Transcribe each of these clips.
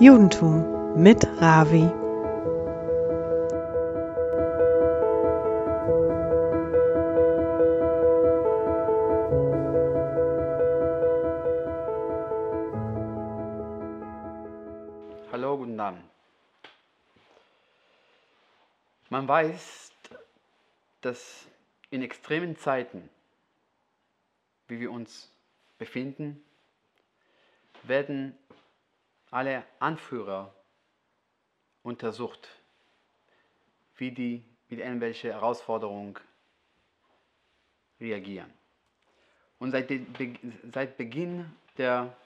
Judentum mit Ravi. Hallo, guten Abend. Man weiß, dass in extremen Zeiten, wie wir uns befinden, werden alle Anführer untersucht, wie die mit irgendwelche Herausforderungen reagieren. Und seit, seit Beginn der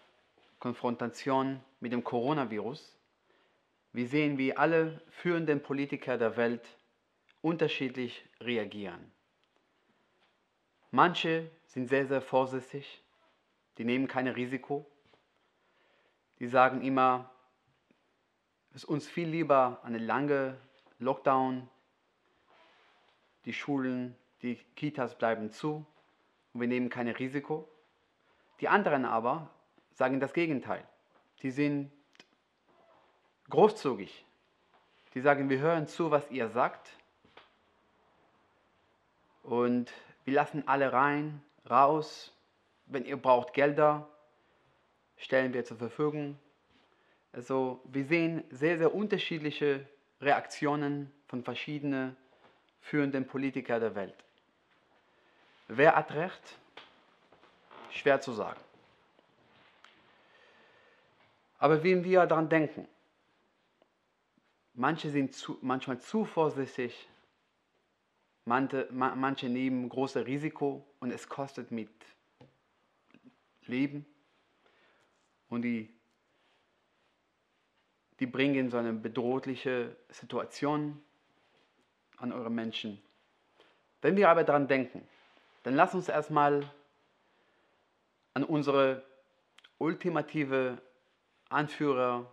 Konfrontation mit dem Coronavirus, wir sehen, wie alle führenden Politiker der Welt unterschiedlich reagieren. Manche sind sehr, sehr vorsichtig, die nehmen kein Risiko, die sagen immer, es ist uns viel lieber eine lange Lockdown, die Schulen, die Kitas bleiben zu und wir nehmen kein Risiko. Die anderen aber sagen das Gegenteil. Die sind großzügig. Die sagen, wir hören zu, was ihr sagt und wir lassen alle rein, raus. Wenn ihr braucht Gelder, stellen wir zur Verfügung. Also wir sehen sehr, sehr unterschiedliche Reaktionen von verschiedenen führenden Politikern der Welt. Wer hat recht? Schwer zu sagen. Aber wenn wir daran denken, manche sind zu, manchmal zu vorsichtig, manche, ma- manche nehmen große Risiko und es kostet mit Leben und die, die bringen so eine bedrohliche Situation an eure Menschen. Wenn wir aber daran denken, dann lasst uns erstmal an unsere ultimative Anführer,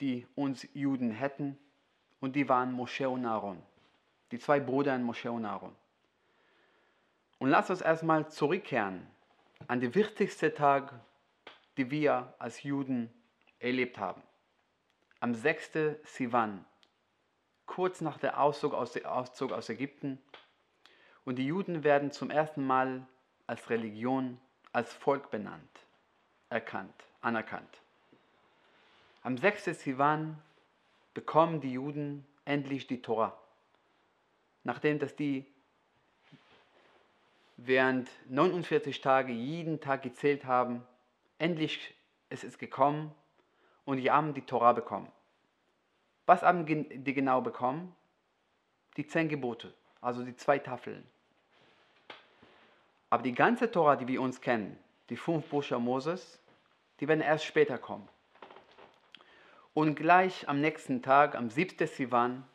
die uns Juden hätten, und die waren Mosche und Aaron, die zwei Brüder Mosche und Aaron. Und lasst uns erstmal zurückkehren an den wichtigsten Tag, die wir als Juden erlebt haben. Am 6. Sivan, kurz nach dem Auszug aus, Auszug aus Ägypten. Und die Juden werden zum ersten Mal als Religion, als Volk benannt, erkannt, anerkannt. Am 6. Sivan bekommen die Juden endlich die Tora. Nachdem dass die während 49 Tage jeden Tag gezählt haben, endlich es ist gekommen und die haben die Tora bekommen. Was haben die genau bekommen? Die zehn Gebote, also die zwei Tafeln. Aber die ganze Tora, die wir uns kennen, die fünf Bücher Moses, die werden erst später kommen. Und gleich am nächsten Tag, am 7. Sivan,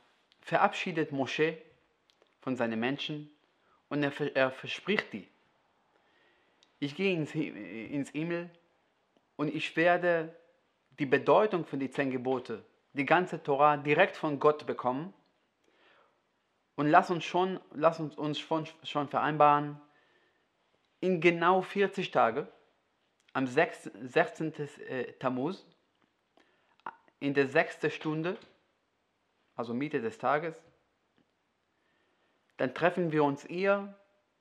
verabschiedet Mosche von seinen Menschen und er, er verspricht die. Ich gehe ins, ins Himmel und ich werde die Bedeutung von den zehn Gebote, die ganze Tora direkt von Gott bekommen. Und lass uns schon, lass uns, uns schon, schon vereinbaren, in genau 40 Tage, am 6, 16. äh, Tammuz, in der sechsten Stunde, also Mitte des Tages, dann treffen wir uns hier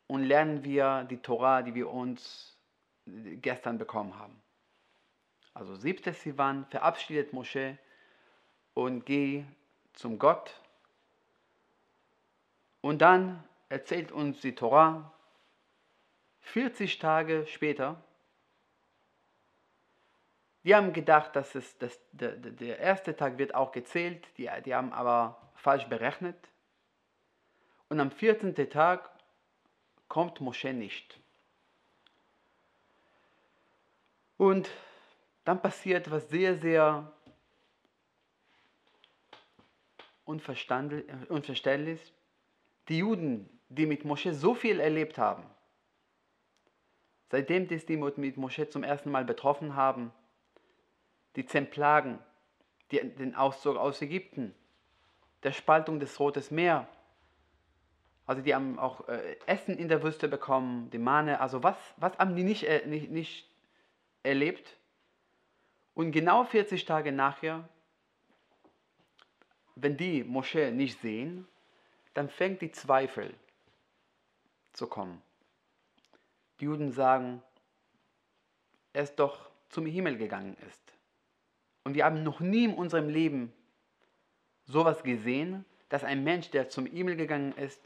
und lernen wir die Tora, die wir uns gestern bekommen haben. Also 7. Sivan verabschiedet Mosche und geht zum Gott. Und dann erzählt uns die Tora 40 Tage später. Die haben gedacht, dass es, dass der, erste Tag wird auch gezählt, die, die haben aber falsch berechnet. Und am 14. Tag kommt Mosche nicht. Und dann passiert was sehr, sehr äh, unverständlich. Die Juden, die mit Mosche so viel erlebt haben, seitdem die die mit Mosche zum ersten Mal betroffen haben, die zehn Plagen, die, den Auszug aus Ägypten, der Spaltung des Rotes Meer, also die haben auch äh, Essen in der Wüste bekommen, die Mane, also was, was haben die nicht, äh, nicht, nicht erlebt? Und genau 40 Tage nachher, wenn die Moschee nicht sehen, dann fängt die Zweifel zu kommen. Die Juden sagen, er ist doch zum Himmel gegangen ist. Und wir haben noch nie in unserem Leben sowas gesehen, dass ein Mensch, der zum Himmel gegangen ist,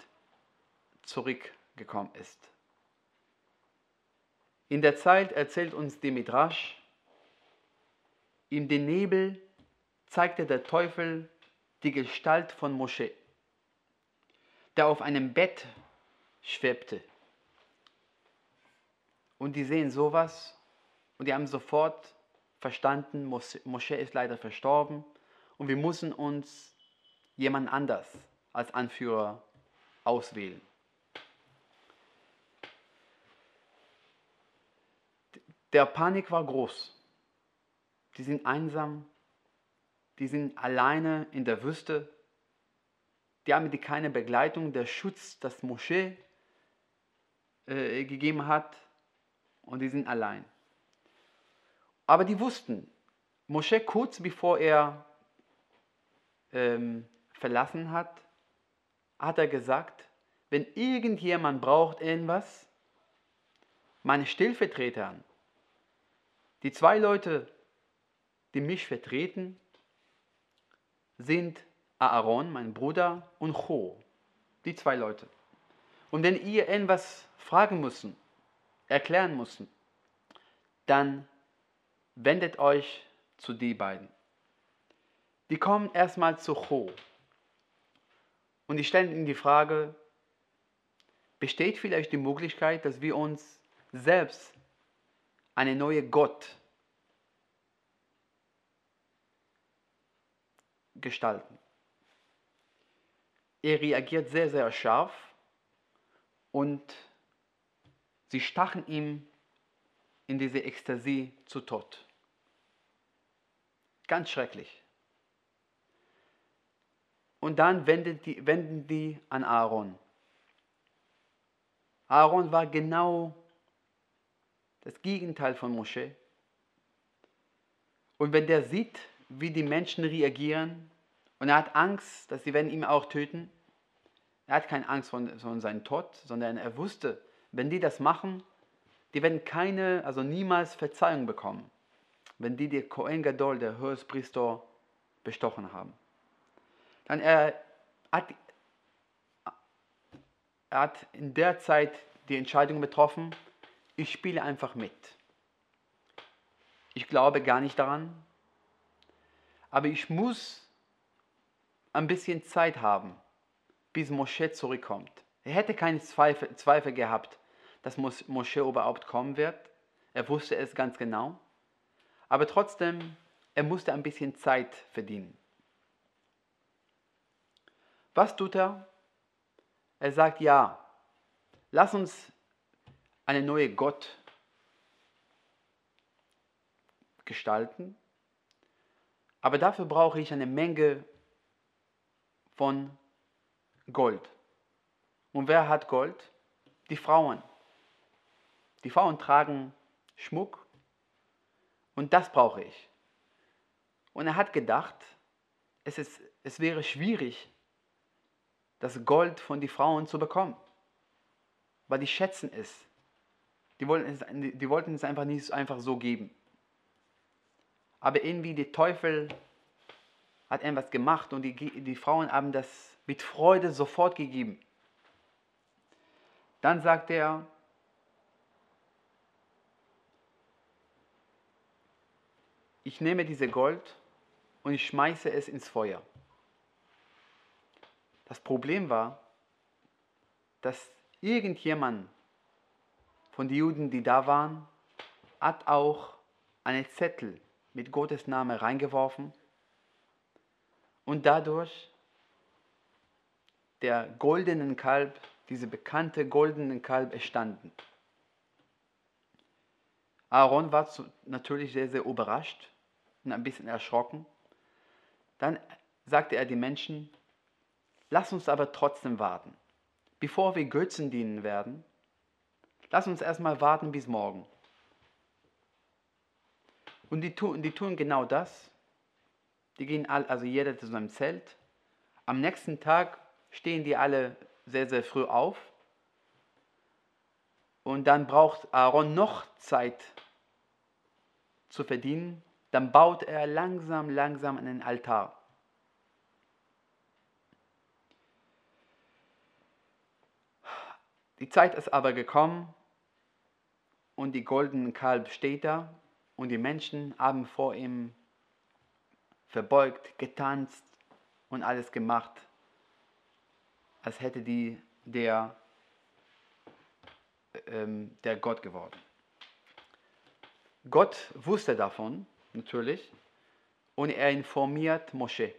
zurückgekommen ist. In der Zeit erzählt uns Dimitrasch, in den Nebel zeigte der Teufel die Gestalt von Moschee, der auf einem Bett schwebte. Und die sehen sowas und die haben sofort verstanden, Moschee ist leider verstorben und wir müssen uns jemand anders als Anführer auswählen. Der Panik war groß. Die sind einsam, die sind alleine in der Wüste, die haben die keine Begleitung, der Schutz, das Moschee äh, gegeben hat. Und die sind allein. Aber die wussten, Moschee kurz bevor er ähm, verlassen hat, hat er gesagt, wenn irgendjemand braucht irgendwas, meine Stellvertreter, die zwei Leute, die mich vertreten, sind Aaron, mein Bruder, und Cho, die zwei Leute. Und wenn ihr irgendwas fragen müssen, erklären müssen, dann wendet euch zu die beiden. Die kommen erstmal zu Cho. Und die stellen ihnen die Frage, besteht vielleicht die Möglichkeit, dass wir uns selbst eine neue Gott gestalten. Er reagiert sehr, sehr scharf und sie stachen ihm in diese Ekstasie zu Tod. Ganz schrecklich. Und dann wenden die, wenden die an Aaron. Aaron war genau das Gegenteil von Moschee. Und wenn der sieht, wie die Menschen reagieren, und er hat Angst, dass sie werden ihn auch töten, er hat keine Angst von seinem Tod, sondern er wusste, wenn die das machen, die werden keine, also niemals Verzeihung bekommen, wenn die der Kohen Gadol, der Höchstpriester, bestochen haben. Dann er hat, er hat in der Zeit die Entscheidung getroffen, ich spiele einfach mit. Ich glaube gar nicht daran, aber ich muss ein bisschen Zeit haben, bis Moschee zurückkommt. Er hätte keine Zweifel, Zweifel gehabt, dass Moschee überhaupt kommen wird. Er wusste es ganz genau. Aber trotzdem, er musste ein bisschen Zeit verdienen. Was tut er? Er sagt, ja, lass uns eine neue Gott gestalten. Aber dafür brauche ich eine Menge von Gold. Und wer hat Gold? Die Frauen. Die Frauen tragen Schmuck und das brauche ich. Und er hat gedacht, es, ist, es wäre schwierig, das Gold von den Frauen zu bekommen, weil die schätzen es. Die wollten es, die wollten es einfach nicht einfach so geben. Aber irgendwie der Teufel hat etwas gemacht und die, die Frauen haben das mit Freude sofort gegeben. Dann sagt er, ich nehme diese Gold und ich schmeiße es ins Feuer. Das Problem war, dass irgendjemand von den Juden, die da waren, hat auch einen Zettel mit Gottes Name reingeworfen und dadurch der goldenen Kalb, diese bekannte goldenen Kalb erstanden. Aaron war natürlich sehr, sehr überrascht und ein bisschen erschrocken. Dann sagte er den Menschen, lass uns aber trotzdem warten. Bevor wir Götzen dienen werden, lass uns erstmal warten bis morgen. Und die tun, die tun genau das. Die gehen all, also jeder zu seinem Zelt. Am nächsten Tag stehen die alle sehr, sehr früh auf. Und dann braucht Aaron noch Zeit zu verdienen. Dann baut er langsam, langsam einen Altar. Die Zeit ist aber gekommen und die goldene Kalb steht da und die Menschen haben vor ihm verbeugt, getanzt und alles gemacht, als hätte die der, ähm, der Gott geworden. Gott wusste davon natürlich und er informiert Mosche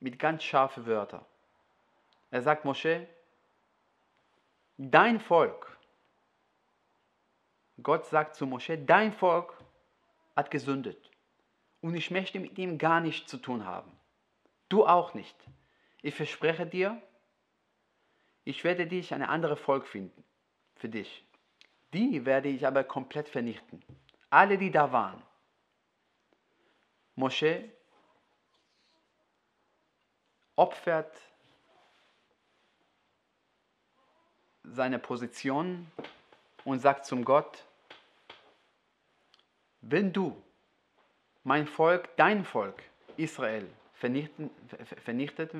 mit ganz scharfen Wörtern. Er sagt Mosche, dein Volk, Gott sagt zu Mosche, dein Volk hat gesündet und ich möchte mit ihm gar nichts zu tun haben. Du auch nicht. Ich verspreche dir, ich werde dich ein anderes Volk finden für dich. Die werde ich aber komplett vernichten. Alle, die da waren. Mosche opfert seine Position und sagt zum Gott, wenn du mein Volk, dein Volk, Israel, vernichten, vernichtet,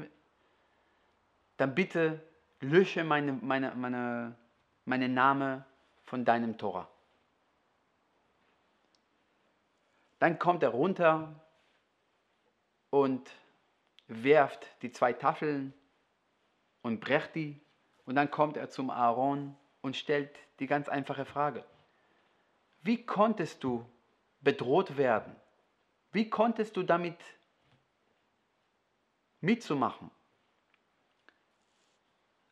dann bitte lösche meine, meine, meine, meine Name von deinem Tora. Dann kommt er runter und werft die zwei Tafeln und brecht die. Und dann kommt er zum Aaron und stellt die ganz einfache Frage. Wie konntest du bedroht werden? Wie konntest du damit mitzumachen?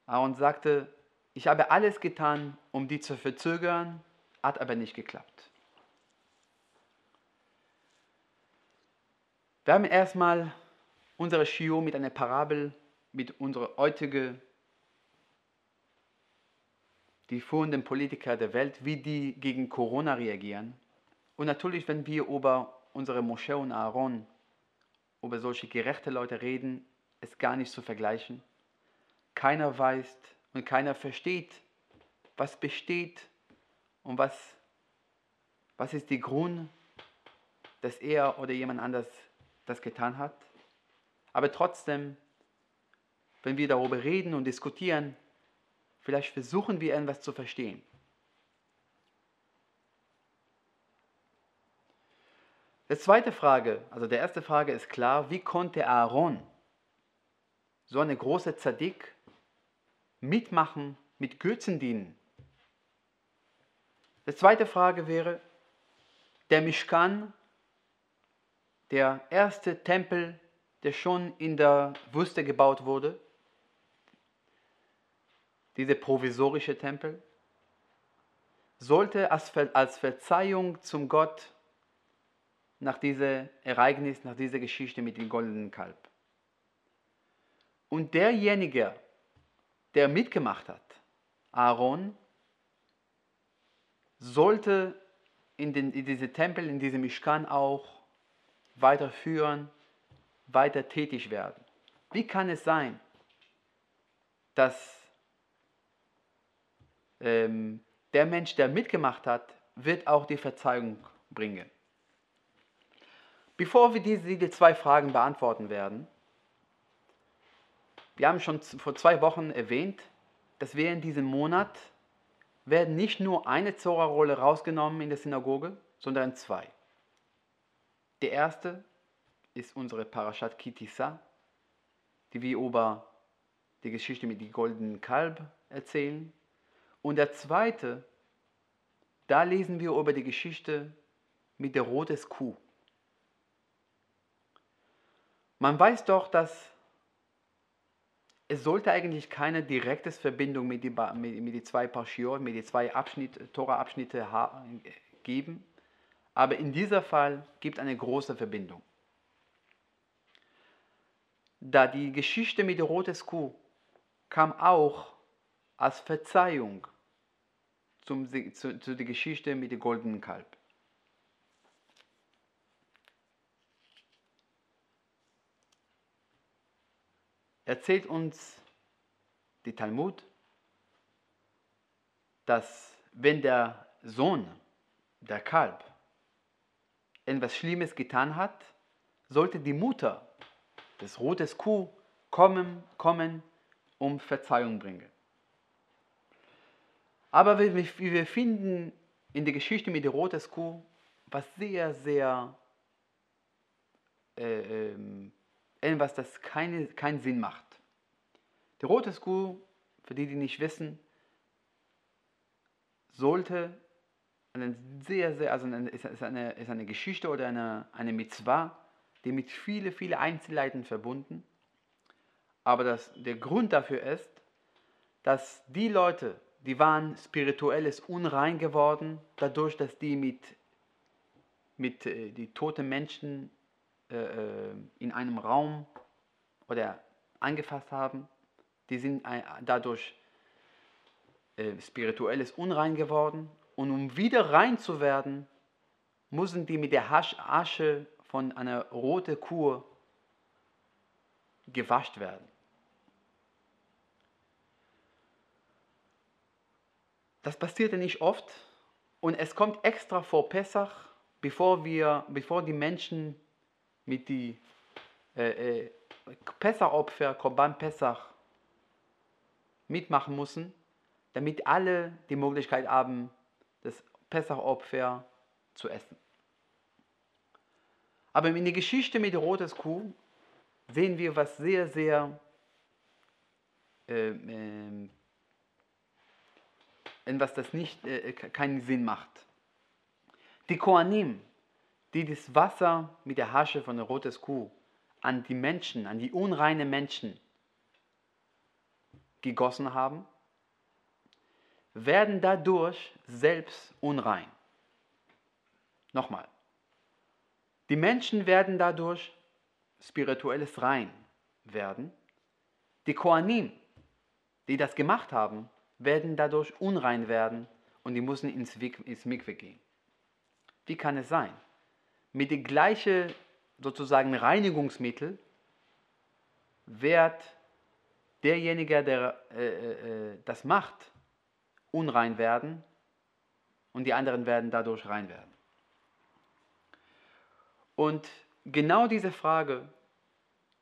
Aaron sagte, ich habe alles getan, um die zu verzögern, hat aber nicht geklappt. Wir haben erstmal unsere Shio mit einer Parabel, mit unserer heutigen, die führenden Politiker der Welt, wie die gegen Corona reagieren. Und natürlich, wenn wir über unsere Moschee und Aaron, über solche gerechte Leute reden, ist gar nicht zu vergleichen. Keiner weiß und keiner versteht, was besteht und was, was ist die Grund, dass er oder jemand anders das getan hat. Aber trotzdem, wenn wir darüber reden und diskutieren, vielleicht versuchen wir etwas zu verstehen. Die zweite Frage, also die erste Frage ist klar, wie konnte Aaron so eine große Zadik mitmachen mit Götzendienen? Die zweite Frage wäre, der Mishkan, der erste Tempel, der schon in der Wüste gebaut wurde, dieser provisorische Tempel, sollte als, als Verzeihung zum Gott nach diesem Ereignis, nach dieser Geschichte mit dem goldenen Kalb. Und derjenige, der mitgemacht hat, Aaron, sollte in, den, in diese Tempel, in diesem Mishkan auch weiterführen, weiter tätig werden. Wie kann es sein, dass ähm, der Mensch, der mitgemacht hat, wird auch die Verzeihung bringen? Bevor wir diese, diese zwei Fragen beantworten werden, wir haben schon vor zwei Wochen erwähnt, dass wir in diesem Monat werden nicht nur eine Zora-Rolle rausgenommen in der Synagoge, sondern zwei. Die erste ist unsere Parashat Kitisa, die wir über die Geschichte mit dem goldenen Kalb erzählen. Und der zweite, da lesen wir über die Geschichte mit der roten Kuh. Man weiß doch, dass es sollte eigentlich keine direkte Verbindung mit den mit, mit die zwei Paschiot, mit den zwei Abschnitt, Tora-Abschnitte geben, aber in diesem Fall gibt es eine große Verbindung. Da die Geschichte mit der roten Kuh kam auch als Verzeihung zum, zu, zu der Geschichte mit dem goldenen Kalb. Erzählt uns die Talmud, dass wenn der Sohn, der Kalb, etwas Schlimmes getan hat, sollte die Mutter des roten Kuh kommen, kommen um Verzeihung bringen. Aber wir, wir finden in der Geschichte mit der roten Kuh was sehr, sehr, äh, äh, etwas, das keine, keinen Sinn macht. Die rote Kuh, für die, die nicht wissen, sollte eine sehr, sehr, also eine, ist, eine, ist eine Geschichte oder eine, eine Mitzvah, die mit vielen, vielen Einzelheiten verbunden. Aber das, der Grund dafür ist, dass die Leute, die waren spirituelles unrein geworden, dadurch, dass die mit, mit äh, die toten Menschen äh, äh in einem Raum oder angefasst haben, die sind dadurch äh, spirituelles unrein geworden und um wieder rein zu werden, müssen die mit der Asche von einer roten Kuh gewascht werden. Das passierte nicht oft und es kommt extra vor Pessach, bevor, wir, bevor die Menschen mit die äh, äh, Pessachopfer, Korban Pessach mitmachen müssen, damit alle die Möglichkeit haben, das Pessachopfer zu essen. Aber in der Geschichte mit der roten Kuh sehen wir was sehr, sehr äh, äh, etwas, das nicht, äh, keinen Sinn macht. Die Koanim, die das Wasser mit der Hasche von der roten Kuh an die Menschen, an die unreinen Menschen gegossen haben, werden dadurch selbst unrein. Nochmal. Die Menschen werden dadurch spirituelles rein werden. Die Koanim, die das gemacht haben, werden dadurch unrein werden und die müssen ins, ins Mikve gehen. Wie kann es sein? Mit dem gleichen sozusagen Reinigungsmittel wird derjenige, der äh, äh, äh, das macht, unrein werden und die anderen werden dadurch rein werden. Und genau diese Frage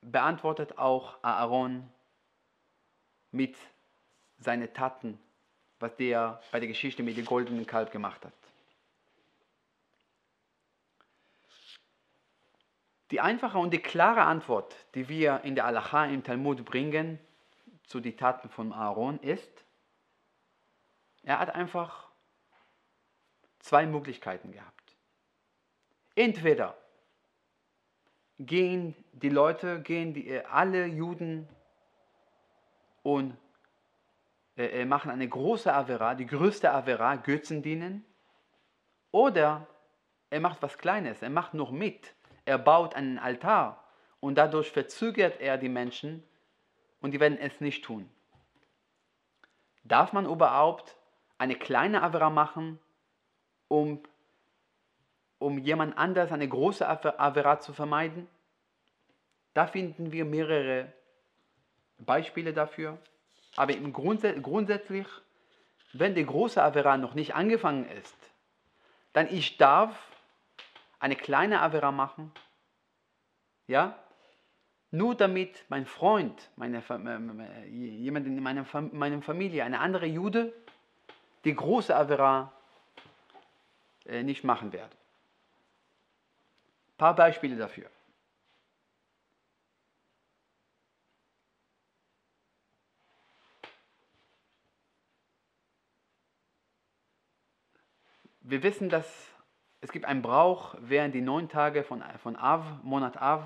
beantwortet auch Aaron mit seine Taten, was der bei der Geschichte mit dem goldenen Kalb gemacht hat. Die einfache und die klare Antwort, die wir in der Alacha im Talmud bringen zu den Taten von Aaron ist, er hat einfach zwei Möglichkeiten gehabt. Entweder gehen die Leute, gehen die, alle Juden und äh, äh, machen eine große Avera, die größte Avera, Götzen dienen. Oder er macht was Kleines, er macht noch mit. Er baut einen Altar und dadurch verzögert er die Menschen und die werden es nicht tun. Darf man überhaupt eine kleine Avera machen, um, um jemand anders eine große Avera zu vermeiden? Da finden wir mehrere Beispiele dafür. Aber grundsätzlich, wenn die große Avera noch nicht angefangen ist, dann ich darf eine kleine Avera machen, ja, nur damit mein Freund, meine, jemand in meiner, meiner Familie, eine andere Jude, die große Avera äh, nicht machen werde. Ein paar Beispiele dafür. Wir wissen, dass es gibt einen Brauch während die neun Tage von, von Av, Monat Av,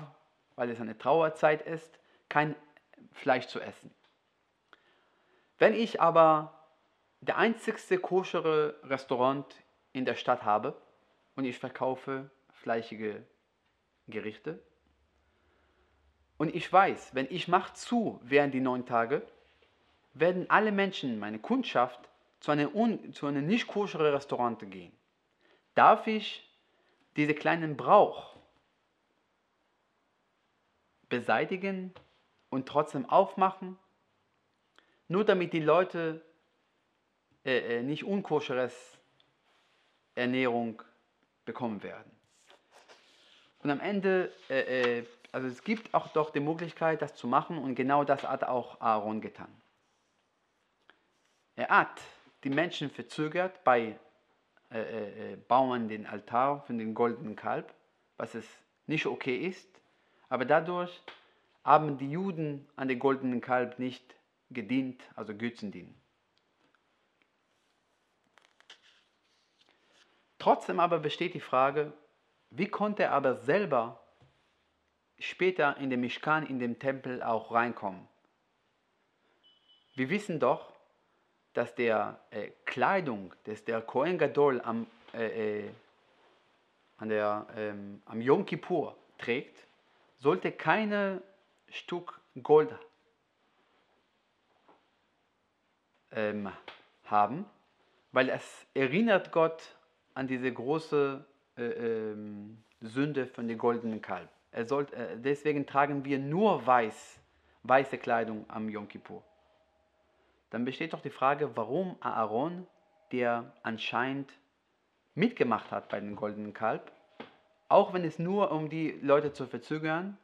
weil es eine Trauerzeit ist, kein Fleisch zu essen. Wenn ich aber der einzigste koschere Restaurant in der Stadt habe und ich verkaufe fleischige Gerichte und ich weiß, wenn ich mache zu während die neun Tage, werden alle Menschen, meine Kundschaft, zu einem, zu einem nicht koscheren Restaurant gehen, darf ich diese kleinen Brauch beseitigen und trotzdem aufmachen, nur damit die Leute äh, äh, nicht unkoscheres Ernährung bekommen werden. Und am Ende, äh, äh, also es gibt auch doch die Möglichkeit, das zu machen und genau das hat auch Aaron getan. Er hat die Menschen verzögert bei äh, äh, äh Bauen den Altar von dem goldenen Kalb, was es nicht okay ist, aber dadurch haben die Juden an den goldenen Kalb nicht gedient, also Götzendienst. Trotzdem aber besteht die Frage, wie konnte er aber selber später in den Mishkan, in den Tempel auch reinkommen? Wir wissen doch, dass der äh, Kleidung, dass der Kohen Gadol am, äh, äh, an der, ähm, am Yom Kippur trägt, sollte keine Stück Gold ähm, haben, weil es erinnert Gott an diese große äh, ähm, Sünde von dem goldenen Kalb. Er sollt, äh, deswegen tragen wir nur weiß, weiße Kleidung am Yom Kippur. Dann besteht doch die Frage, warum Aaron, der anscheinend mitgemacht hat bei dem goldenen Kalb, auch wenn es nur um die Leute zu verzögern,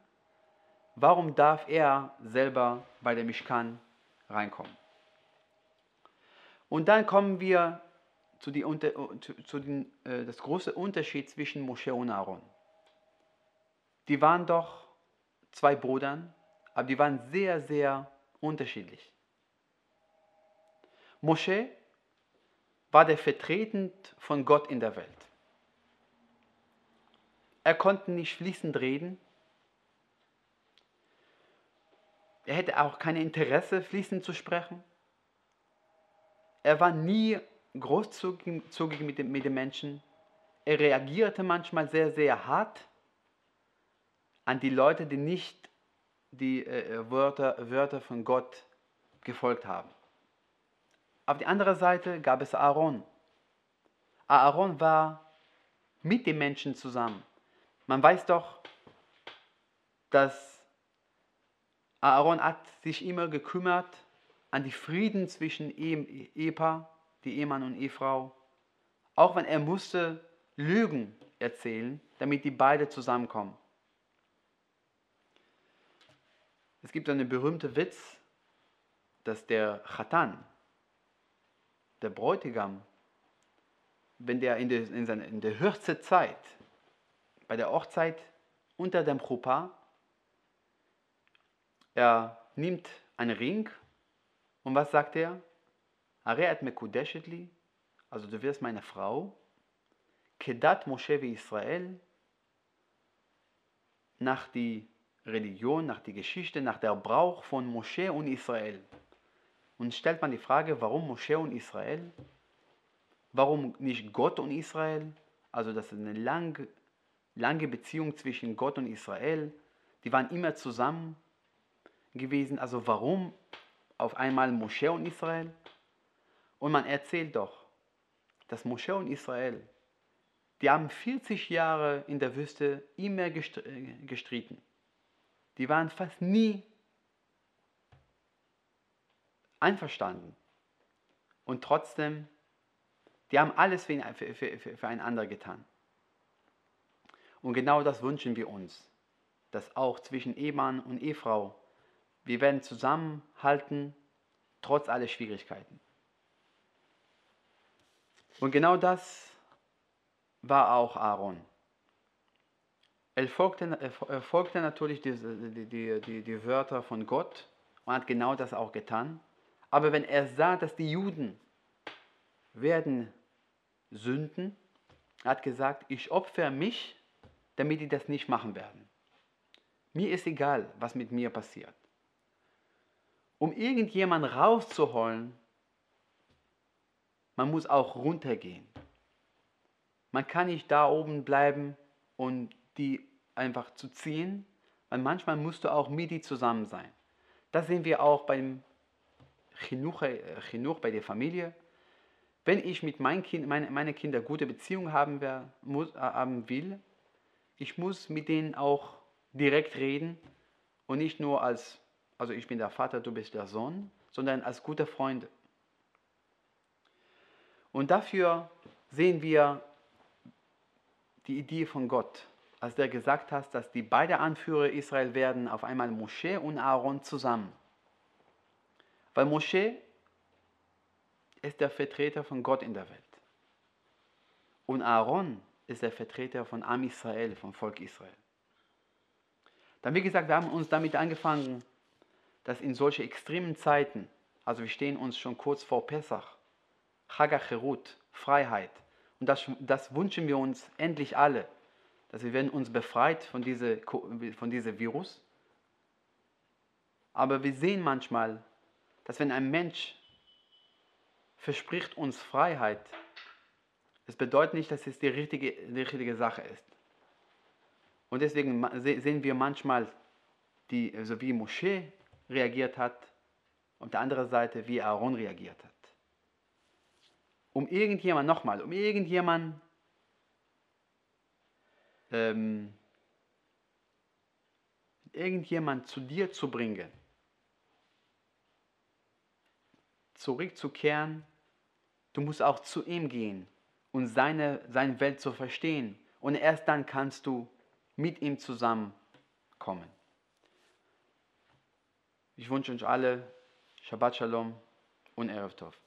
warum darf er selber bei der Mishkan reinkommen? Und dann kommen wir zu, die, zu, zu den, äh, das große Unterschied zwischen Mosche und Aaron. Die waren doch zwei Brüder, aber die waren sehr, sehr unterschiedlich. Mosche war der Vertretend von Gott in der Welt. Er konnte nicht fließend reden. Er hätte auch kein Interesse, fließend zu sprechen. Er war nie großzügig mit den, Menschen. Er reagierte manchmal sehr, sehr hart an die Leute, die nicht die äh, Wörter, Wörter von Gott gefolgt haben. Auf der anderen Seite gab es Aaron. Aaron war mit den Menschen zusammen. Man weiß doch, dass Aaron hat sich immer gekümmert an die Frieden zwischen Ehepaar die Ehemann und Ehefrau, auch wenn er musste Lügen erzählen, damit die beide zusammenkommen. Es gibt einen berühmten Witz, dass der Chatan, der Bräutigam, wenn der in der, in seine, in der höchsten Zeit, bei der Hochzeit unter dem Chupa, er nimmt einen Ring und was sagt er? Also du wirst meine Frau, kedat Moshe Israel, nach die Religion, nach die Geschichte, nach der Brauch von Moshe und Israel. Und stellt man die Frage, warum Mosche und Israel? Warum nicht Gott und Israel? Also das ist eine lange, lange Beziehung zwischen Gott und Israel. Die waren immer zusammen gewesen. Also warum auf einmal Mosche und Israel? Und man erzählt doch, dass Moschee und Israel, die haben 40 Jahre in der Wüste immer äh, gestritten. Die waren fast nie einverstanden. Und trotzdem, die haben alles für, für, für, für einander getan. Und genau das wünschen wir uns, dass auch zwischen Ehemann und Ehefrau, wir werden zusammenhalten, trotz aller Schwierigkeiten. Und genau das war auch Aaron. Er folgte, er folgte natürlich die, die, die, die Wörter von Gott und hat genau das auch getan. Aber wenn er sah, dass die Juden werden sünden, hat gesagt, ich opfere mich, damit die das nicht machen werden. Mir ist egal, was mit mir passiert. Um irgendjemanden rauszuholen man muss auch runtergehen. Man kann nicht da oben bleiben und die einfach zu ziehen, weil manchmal musst du auch mit die zusammen sein. Das sehen wir auch beim Chinuch, äh, Chinuch bei der Familie. Wenn ich mit meinen kind, meine, meine Kinder gute Beziehungen haben, wer, muss, äh, haben will, ich muss mit denen auch direkt reden und nicht nur als also ich bin der Vater, du bist der Sohn, sondern als gute Freunde. Und dafür sehen wir die Idee von Gott, als der gesagt hat, dass die beiden Anführer Israel werden auf einmal Moschee und Aaron zusammen. Weil Moschee ist der Vertreter von Gott in der Welt. Und Aaron ist der Vertreter von Am Israel, vom Volk Israel. Dann, wie gesagt, wir haben uns damit angefangen, dass in solche extremen Zeiten, also wir stehen uns schon kurz vor Pesach, Chagacherut, Freiheit, und das, das wünschen wir uns endlich alle, dass wir werden uns befreit von diesem von diese Virus. Aber wir sehen manchmal, dass wenn ein Mensch verspricht uns Freiheit, das bedeutet nicht, dass es die richtige, die richtige Sache ist. Und deswegen sehen wir manchmal, die, also wie Moschee reagiert hat, und der andere Seite, wie Aaron reagiert hat. Um irgendjemand, nochmal, um irgendjemand ähm, irgendjemand zu dir zu bringen, zurückzukehren, du musst auch zu ihm gehen und seine, seine Welt zu verstehen. Und erst dann kannst du mit ihm zusammenkommen. Ich wünsche euch alle Shabbat Shalom und Erev Tov.